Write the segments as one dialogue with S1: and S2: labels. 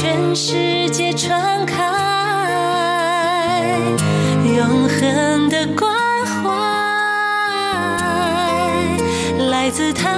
S1: 全世界传开，永恒的关怀来自他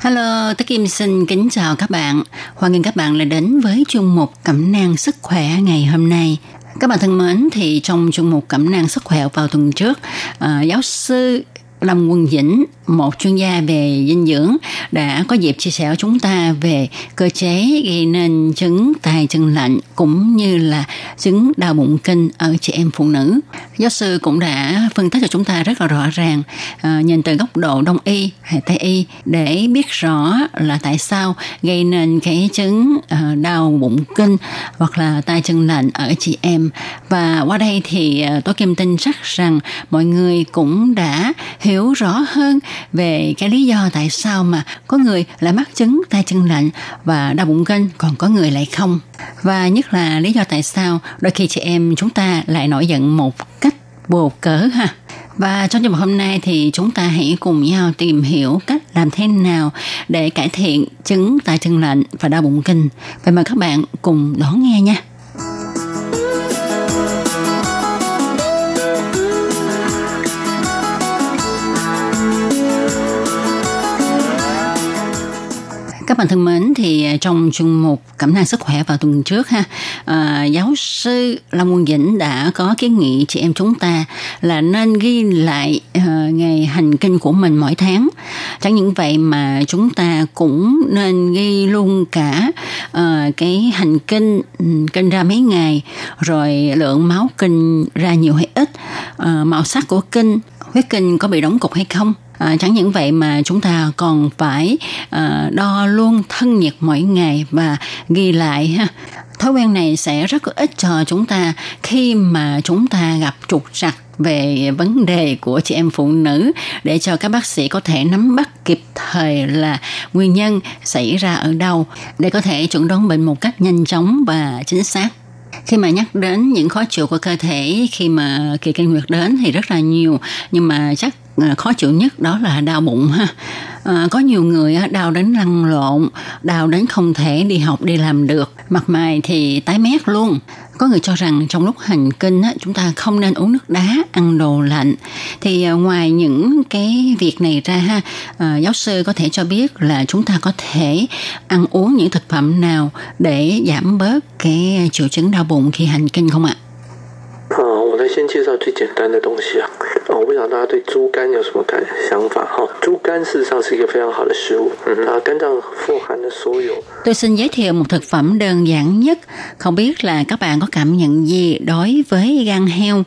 S2: Hello, Tất Kim xin kính chào các bạn. Hoan nghênh các bạn lại đến với chuyên mục Cẩm nang sức khỏe ngày hôm nay. Các bạn thân mến, thì trong chuyên mục Cẩm nang sức khỏe vào tuần trước, uh, giáo sư Lâm Quân Dĩnh, một chuyên gia về dinh dưỡng, đã có dịp chia sẻ với chúng ta về cơ chế gây nên chứng tay chân lạnh cũng như là chứng đau bụng kinh ở chị em phụ nữ. Giáo sư cũng đã phân tích cho chúng ta rất là rõ ràng, à, nhìn từ góc độ đông y hay tây y để biết rõ là tại sao gây nên cái chứng à, đau bụng kinh hoặc là tay chân lạnh ở chị em. Và qua đây thì ờ, tôi kim tin chắc rằng mọi người cũng đã hiểu rõ hơn về cái lý do tại sao mà có người lại mắc chứng tay chân lạnh và đau bụng kinh còn có người lại không và nhất là lý do tại sao đôi khi chị em chúng ta lại nổi giận một cách vô cỡ ha và trong chương trình hôm nay thì chúng ta hãy cùng nhau tìm hiểu cách làm thế nào để cải thiện chứng tay chân lạnh và đau bụng kinh. Vậy mời các bạn cùng đón nghe nha. Bạn thân mến, thì à, trong chuyên mục Cẩm nang sức khỏe vào tuần trước ha, à, giáo sư Lâm Quân Dĩnh đã có kiến nghị chị em chúng ta là nên ghi lại à, ngày hành kinh của mình mỗi tháng. Chẳng những vậy mà chúng ta cũng nên ghi luôn cả à, cái hành kinh ừ, kinh ra mấy ngày, rồi lượng máu kinh ra nhiều hay ít, à, màu sắc của kinh, huyết kinh có bị đóng cục hay không À, chẳng những vậy mà chúng ta còn phải à, đo luôn thân nhiệt mỗi ngày và ghi lại ha. Thói quen này sẽ rất có ích cho chúng ta khi mà chúng ta gặp trục trặc về vấn đề của chị em phụ nữ để cho các bác sĩ có thể nắm bắt kịp thời là nguyên nhân xảy ra ở đâu để có thể chuẩn đoán bệnh một cách nhanh chóng và chính xác. Khi mà nhắc đến những khó chịu của cơ thể khi mà kỳ kinh nguyệt đến thì rất là nhiều nhưng mà chắc Ờ, khó chịu nhất đó là đau bụng ha. À, có nhiều người đau đến lăn lộn đau đến không thể đi học đi làm được. Mặt mày thì tái mét luôn. Có người cho rằng trong lúc hành kinh chúng ta không nên uống nước đá ăn đồ lạnh. Thì ờ, ngoài những cái việc này ra ha giáo sư có thể cho biết là chúng ta có thể ăn uống những thực phẩm nào để giảm bớt cái triệu chứng đau bụng khi hành kinh không ạ?
S3: à? 先介绍最简单的东西啊。啊，我不晓得大家对猪肝有什么感想法哈。猪肝事实上是一个非常好的食物，啊，肝脏富含的所有
S2: Tôi xin giới thiệu một thực phẩm đơn giản nhất, không biết là các bạn có cảm nhận gì đối với gan heo.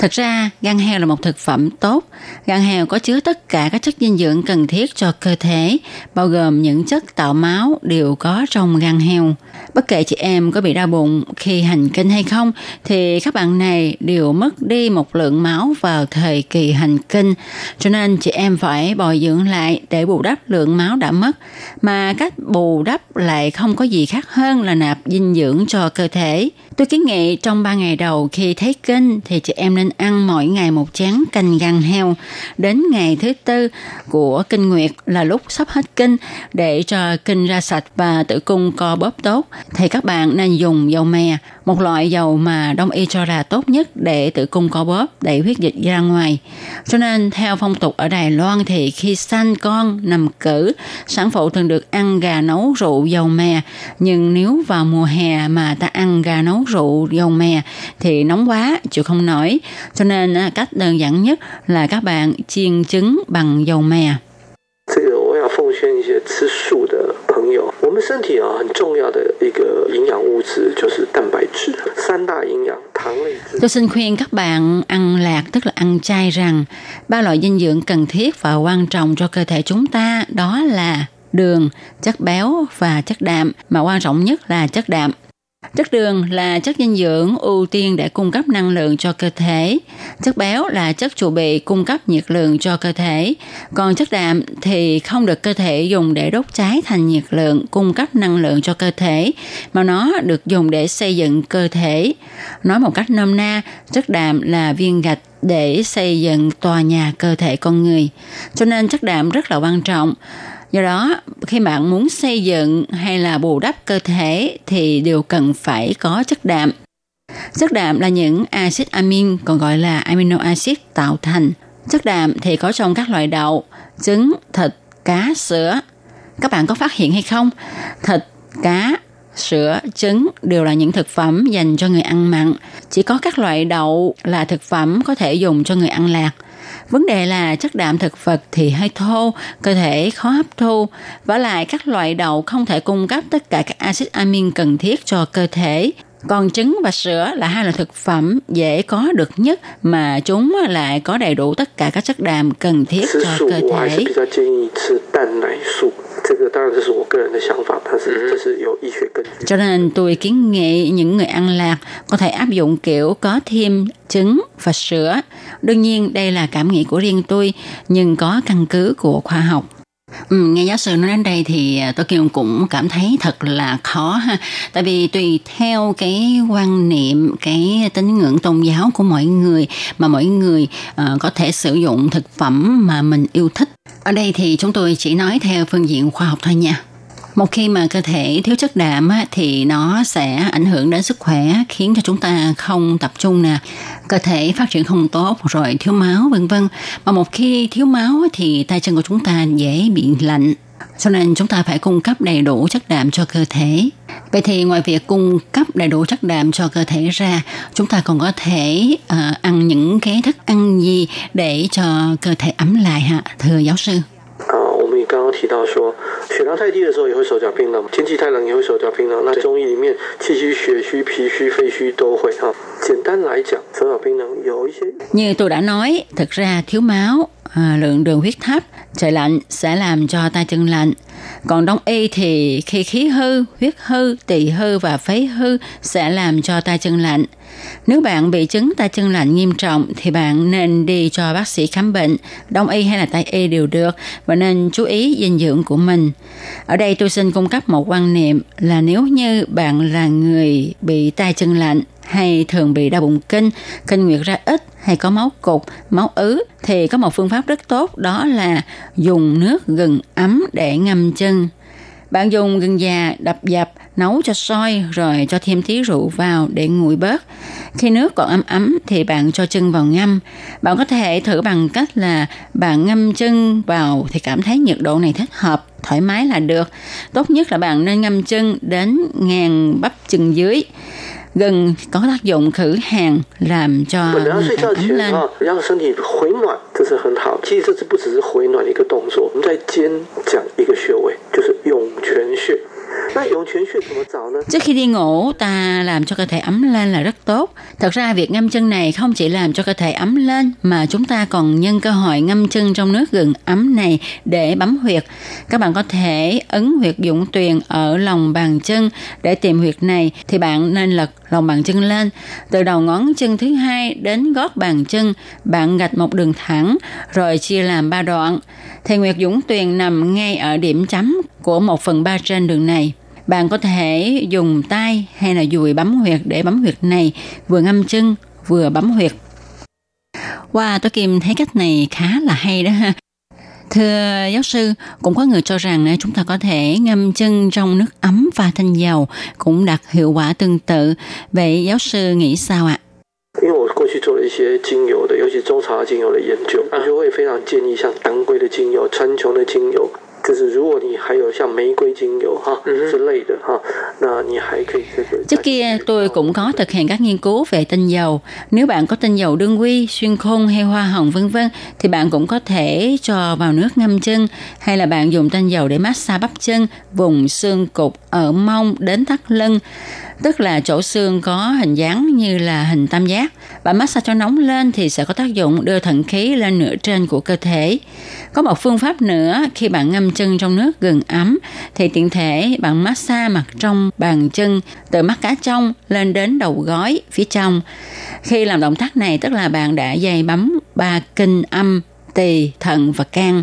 S2: Thật ra, gan heo là một thực phẩm tốt. Gan heo có chứa tất cả các chất dinh dưỡng cần thiết cho cơ thể, bao gồm những chất tạo máu đều có trong gan heo. Bất kể chị em có bị đau bụng khi hành kinh hay không, thì các bạn này đều mất đi một lượng máu vào thời kỳ hành kinh. Cho nên chị em phải bồi dưỡng lại để bù đắp lượng máu đã mất. Mà cách bù đắp lại không có gì khác hơn là nạp dinh dưỡng cho cơ thể. Tôi kiến nghị trong 3 ngày đầu khi thấy kinh thì chị em nên ăn mỗi ngày một chén canh gan heo. Đến ngày thứ tư của kinh nguyệt là lúc sắp hết kinh để cho kinh ra sạch và tử cung co bóp tốt thì các bạn nên dùng dầu mè, một loại dầu mà đông y cho là tốt nhất để tử cung co bóp đẩy huyết dịch ra ngoài. Cho nên theo phong tục ở Đài Loan thì khi sanh con nằm cử, sản phụ thường được ăn gà nấu rượu dầu mè. Nhưng nếu vào mùa hè mà ta ăn gà nấu rượu dầu mè thì nóng quá, chịu không nổi. Cho nên á, cách đơn giản nhất là các bạn chiên trứng bằng dầu mè.
S3: 这个我要奉劝一些吃素的 朋 朋友，我们身体啊很重要的一个营养物质就是蛋白质，三大营养糖类。
S2: Tôi xin khuyên các bạn ăn lạc tức là ăn chay rằng ba loại dinh dưỡng cần thiết và quan trọng cho cơ thể chúng ta đó là đường, chất béo và chất đạm mà quan trọng nhất là chất đạm. Chất đường là chất dinh dưỡng ưu tiên để cung cấp năng lượng cho cơ thể. Chất béo là chất chủ bị cung cấp nhiệt lượng cho cơ thể. Còn chất đạm thì không được cơ thể dùng để đốt cháy thành nhiệt lượng cung cấp năng lượng cho cơ thể, mà nó được dùng để xây dựng cơ thể. Nói một cách nôm na, chất đạm là viên gạch để xây dựng tòa nhà cơ thể con người. Cho nên chất đạm rất là quan trọng. Do đó, khi bạn muốn xây dựng hay là bù đắp cơ thể thì đều cần phải có chất đạm. Chất đạm là những axit amin còn gọi là amino acid tạo thành. Chất đạm thì có trong các loại đậu, trứng, thịt, cá, sữa. Các bạn có phát hiện hay không? Thịt, cá, sữa, trứng đều là những thực phẩm dành cho người ăn mặn. Chỉ có các loại đậu là thực phẩm có thể dùng cho người ăn lạc. Vấn đề là chất đạm thực vật thì hơi thô, cơ thể khó hấp thu. Và lại các loại đậu không thể cung cấp tất cả các axit amin cần thiết cho cơ thể. Còn trứng và sữa là hai loại thực phẩm dễ có được nhất mà chúng lại có đầy đủ tất cả các chất đạm cần thiết cho cơ thể.
S3: 这个当然这是我个人的想法，但是这是有医学根据。
S2: Cho nên tôi kiến nghị những người ăn lạc có thể áp dụng kiểu có thêm trứng và sữa. Đương nhiên đây là cảm nghĩ của riêng tôi, nhưng có căn cứ của khoa học. Ừ, nghe giáo sư nói đến đây thì tôi Kiều cũng cảm thấy thật là khó ha tại vì tùy theo cái quan niệm cái tín ngưỡng tôn giáo của mọi người mà mỗi người uh, có thể sử dụng thực phẩm mà mình yêu thích ở đây thì chúng tôi chỉ nói theo phương diện khoa học thôi nha. Một khi mà cơ thể thiếu chất đạm á, thì nó sẽ ảnh hưởng đến sức khỏe khiến cho chúng ta không tập trung nè. Cơ thể phát triển không tốt rồi thiếu máu vân vân. Mà một khi thiếu máu thì tay chân của chúng ta dễ bị lạnh cho nên chúng ta phải cung cấp đầy đủ chất đạm cho cơ thể vậy thì ngoài việc cung cấp đầy đủ chất đạm cho cơ thể ra chúng ta còn có thể uh, ăn những cái thức ăn gì để cho cơ thể ấm lại hả thưa giáo sư
S3: 啊，我们也刚刚提到说，血糖太低的时候也会手脚冰冷，天气太冷也会手脚冰冷。那中医里面气虚、血虚、脾虚、肺虚都会哈。简单来讲，手脚冰冷有一些
S2: Như tôi đã nói, thực ra thiếu máu, à, lượng đường huyết thấp, trời lạnh sẽ làm cho tay chân lạnh. Còn đông y thì khi khí hư, huyết hư, tỳ hư và phế hư sẽ làm cho tay chân lạnh. Nếu bạn bị chứng tay chân lạnh nghiêm trọng thì bạn nên đi cho bác sĩ khám bệnh, đông y hay là tây y đều được và nên chú ý dinh dưỡng của mình. Ở đây tôi xin cung cấp một quan niệm là nếu như bạn là người bị tay chân lạnh hay thường bị đau bụng kinh, kinh nguyệt ra ít hay có máu cục, máu ứ thì có một phương pháp rất tốt đó là dùng nước gừng ấm để ngâm chân. Bạn dùng gừng già đập dập, nấu cho sôi rồi cho thêm tí rượu vào để nguội bớt. Khi nước còn ấm ấm thì bạn cho chân vào ngâm. Bạn có thể thử bằng cách là bạn ngâm chân vào thì cảm thấy nhiệt độ này thích hợp, thoải mái là được. Tốt nhất là bạn nên ngâm chân đến ngàn bắp chân dưới gừng có tác dụng khử hàn làm cho ấm lên. Trước khi đi ngủ, ta làm cho cơ thể ấm lên là rất tốt. Thật ra việc ngâm chân này không chỉ làm cho cơ thể ấm lên mà chúng ta còn nhân cơ hội ngâm chân trong nước gừng ấm này để bấm huyệt. Các bạn có thể ấn huyệt Dũng tuyền ở lòng bàn chân để tìm huyệt này thì bạn nên lật lòng bàn chân lên. Từ đầu ngón chân thứ hai đến gót bàn chân, bạn gạch một đường thẳng, rồi chia làm ba đoạn. Thì huyệt dũng tuyền nằm ngay ở điểm chấm của một phần ba trên đường này. Bạn có thể dùng tay hay là dùi bấm huyệt để bấm huyệt này, vừa ngâm chân, vừa bấm huyệt. Wow, tôi Kim thấy cách này khá là hay đó ha. Thưa giáo sư, cũng có người cho rằng à, chúng ta có thể ngâm chân trong nước ấm và tinh dầu cũng đạt hiệu quả tương tự. Vậy giáo sư nghĩ sao ạ?
S3: 因为我过去做了一些精油的，尤其中草药精油的研究，那就会非常建议像当归的精油、川穹的精油、 就是如果你还有像玫瑰精油哈之类的哈，那你还可以这个。
S2: Trước kia tôi cũng có thực hiện các nghiên cứu về tinh dầu. Nếu bạn có tinh dầu đương quy, xuyên khôn hay hoa hồng vân vân thì bạn cũng có thể cho vào nước ngâm chân hay là bạn dùng tinh dầu để massage bắp chân, vùng xương cụt ở mông đến thắt lưng. Tức là chỗ xương có hình dáng như là hình tam giác. Bạn massage cho nóng lên thì sẽ có tác dụng đưa thận khí lên nửa trên của cơ thể. Có một phương pháp nữa khi bạn ngâm chân trong nước gừng ấm thì tiện thể bạn massage mặt trong bàn chân từ mắt cá trong lên đến đầu gối phía trong. Khi làm động tác này tức là bạn đã dày bấm ba kinh âm, tỳ, thận và can.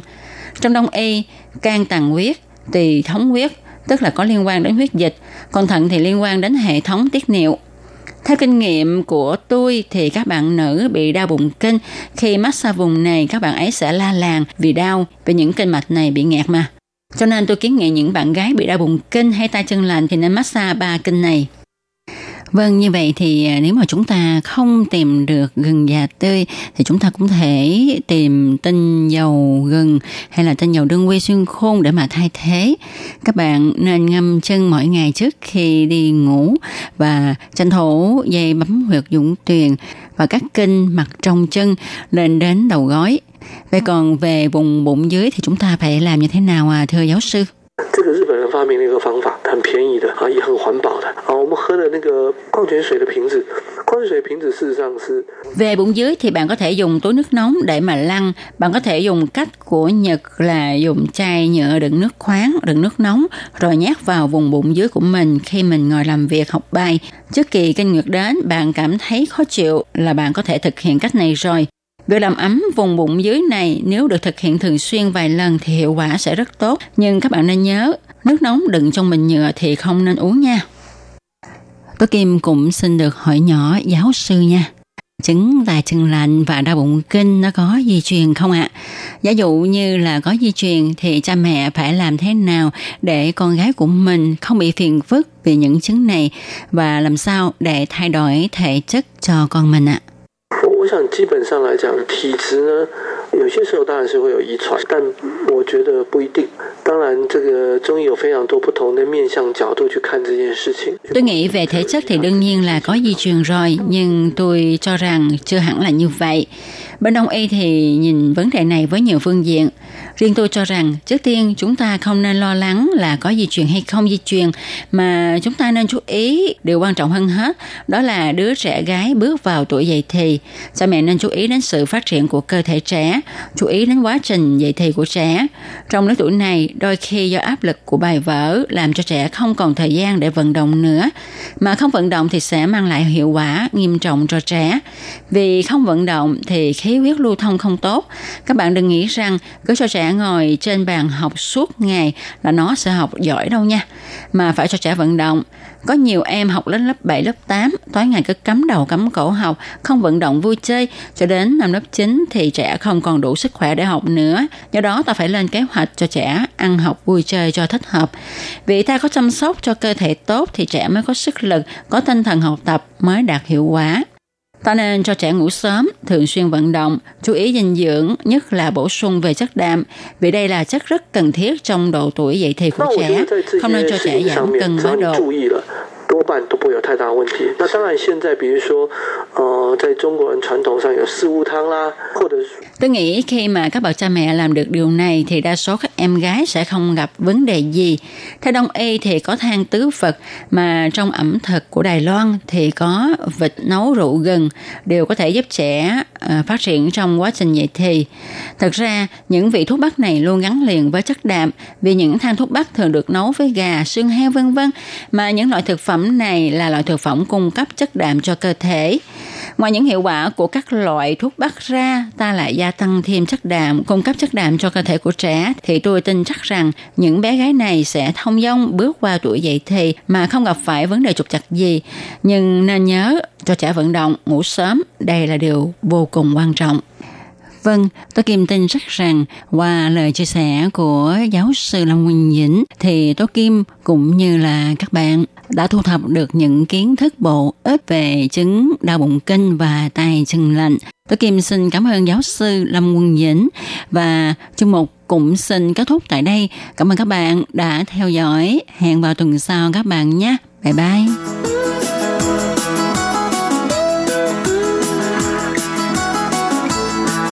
S2: Trong đông y, can tàng huyết, tỳ thống huyết, tức là có liên quan đến huyết dịch, còn thận thì liên quan đến hệ thống tiết niệu. Theo kinh nghiệm của tôi thì các bạn nữ bị đau bụng kinh khi massage vùng này các bạn ấy sẽ la làng vì đau vì những kinh mạch này bị nghẹt mà. Cho nên tôi kiến nghị những bạn gái bị đau bụng kinh hay tay chân lạnh thì nên massage ba kinh này. Vâng, như vậy thì à, nếu mà chúng ta không tìm được gừng già tươi thì chúng ta cũng thể tìm tinh dầu gừng hay là tinh dầu đương quy xuyên khôn để mà thay thế. Các bạn nên ngâm chân mỗi ngày trước khi đi ngủ và tranh thủ dây bấm huyệt dũng tuyền và các kinh mặt trong chân lên đến đầu gối. Vậy còn về vùng bụng dưới thì chúng ta phải làm như thế nào à thưa giáo sư?
S3: 这个日本人发明了一个方法，很便宜的啊，也很环保的啊。我们喝的那个矿泉水的瓶子，矿泉水瓶子事实上是
S2: Về bụng dưới thì bạn có thể dùng túi nước nóng để mà lăn. Bạn có thể dùng cách của Nhật là dùng chai nhựa đựng nước khoáng, đựng nước nóng rồi nhét vào vùng bụng dưới của mình khi mình ngồi làm việc học bài. Trước kỳ kinh nguyệt đến, bạn cảm thấy khó chịu là bạn có thể thực hiện cách này rồi. Việc làm ấm vùng bụng dưới này nếu được thực hiện thường xuyên vài lần thì hiệu quả sẽ rất tốt. Nhưng các bạn nên nhớ, nước nóng đựng trong bình nhựa thì không nên uống nha. Tôi Kim cũng xin được hỏi nhỏ giáo sư nha. Chứng tay chân lạnh và đau bụng kinh nó có di truyền không ạ? Giả dụ như là có di truyền thì cha mẹ phải làm thế nào để con gái của mình không bị phiền phức vì những chứng này và làm sao để thay đổi thể chất cho con mình ạ?
S3: À? 我想基本上来讲，体质呢，有些时候当然是会有遗传，但我觉得不一定。当然，这个中医有非常多不同的面向角度去看这件事情。
S2: Tôi nghĩ về thể chất thì đương nhiên là có di truyền rồi, nhưng tôi cho rằng chưa hẳn là như vậy. Bên Đông y thì nhìn vấn đề này với nhiều phương diện. Riêng tôi cho rằng trước tiên chúng ta không nên lo lắng là có di truyền hay không di truyền, mà chúng ta nên chú ý điều quan trọng hơn hết, đó là đứa trẻ gái bước vào tuổi dậy thì. Cha mẹ nên chú ý đến sự phát triển của cơ thể trẻ, chú ý đến quá trình dậy thì của trẻ. Trong lứa tuổi này, đôi khi do áp lực của bài vở làm cho trẻ không còn thời gian để vận động nữa, mà không vận động thì sẽ mang lại hiệu quả nghiêm trọng cho trẻ. Vì không vận động thì khí huyết lưu thông không tốt. Các bạn đừng nghĩ rằng cứ cho trẻ ngồi trên bàn học suốt ngày là nó sẽ học giỏi đâu nha, mà phải cho trẻ vận động. Có nhiều em học lên lớp 7, lớp 8, tối ngày cứ cắm đầu cắm cổ học, không vận động vui chơi, cho đến năm lớp 9 thì trẻ không còn đủ sức khỏe để học nữa. Do đó ta phải lên kế hoạch cho trẻ ăn học vui chơi cho thích hợp. Vì ta có chăm sóc cho cơ thể tốt thì trẻ mới có sức lực, có tinh thần học tập mới đạt hiệu quả. Ta nên cho trẻ ngủ sớm, thường xuyên vận động, chú ý dinh dưỡng, nhất là bổ sung về chất đạm, vì đây là chất rất cần thiết trong độ tuổi dậy thì
S3: 那
S2: của
S3: 我觉
S2: trẻ,
S3: 得在这
S2: không nên
S3: 些
S2: cho
S3: 事
S2: trẻ
S3: 情上
S2: giảm
S3: 面，
S2: cân
S3: 只
S2: quá
S3: 要你
S2: độ.
S3: 注意了。多半都不会有太大问题。那当然，现在比如说，呃，在中国人传统上有四物汤啦，或者是
S2: Tôi nghĩ khi mà các bậc cha mẹ làm được điều này thì đa số các em gái sẽ không gặp vấn đề gì. Theo Đông y thì có than tứ Phật mà trong ẩm thực của Đài Loan thì có vịt nấu rượu gừng đều có thể giúp trẻ à, phát triển trong quá trình dậy thì. Thật ra những vị thuốc bắc này luôn gắn liền với chất đạm vì những than thuốc bắc thường được nấu với gà, xương heo vân vân mà những loại thực phẩm này là loại thực phẩm cung cấp chất đạm cho cơ thể. Ngoài những hiệu quả của các loại thuốc bắc ra, ta lại gia tăng thêm chất đạm, cung cấp chất đạm cho cơ thể của trẻ, thì tôi tin chắc rằng những bé gái này sẽ thông dong bước qua tuổi dậy thì mà không gặp phải vấn đề trục trặc gì. Nhưng nên nhớ cho trẻ vận động, ngủ sớm, đây là điều vô cùng quan trọng. Vâng, tôi Kim tin chắc rằng qua lời chia sẻ của giáo sư Lâm Nguyên Dĩnh thì tôi Kim cũng như là các bạn đã thu thập được những kiến thức bổ ích về chứng đau bụng kinh và tay chân lạnh. Tôi Kim xin cảm ơn giáo sư Lâm Quân Dĩnh và chương mục cũng xin kết thúc tại đây. Cảm ơn các bạn đã theo dõi. Hẹn vào tuần sau các bạn nhé. Bye bye.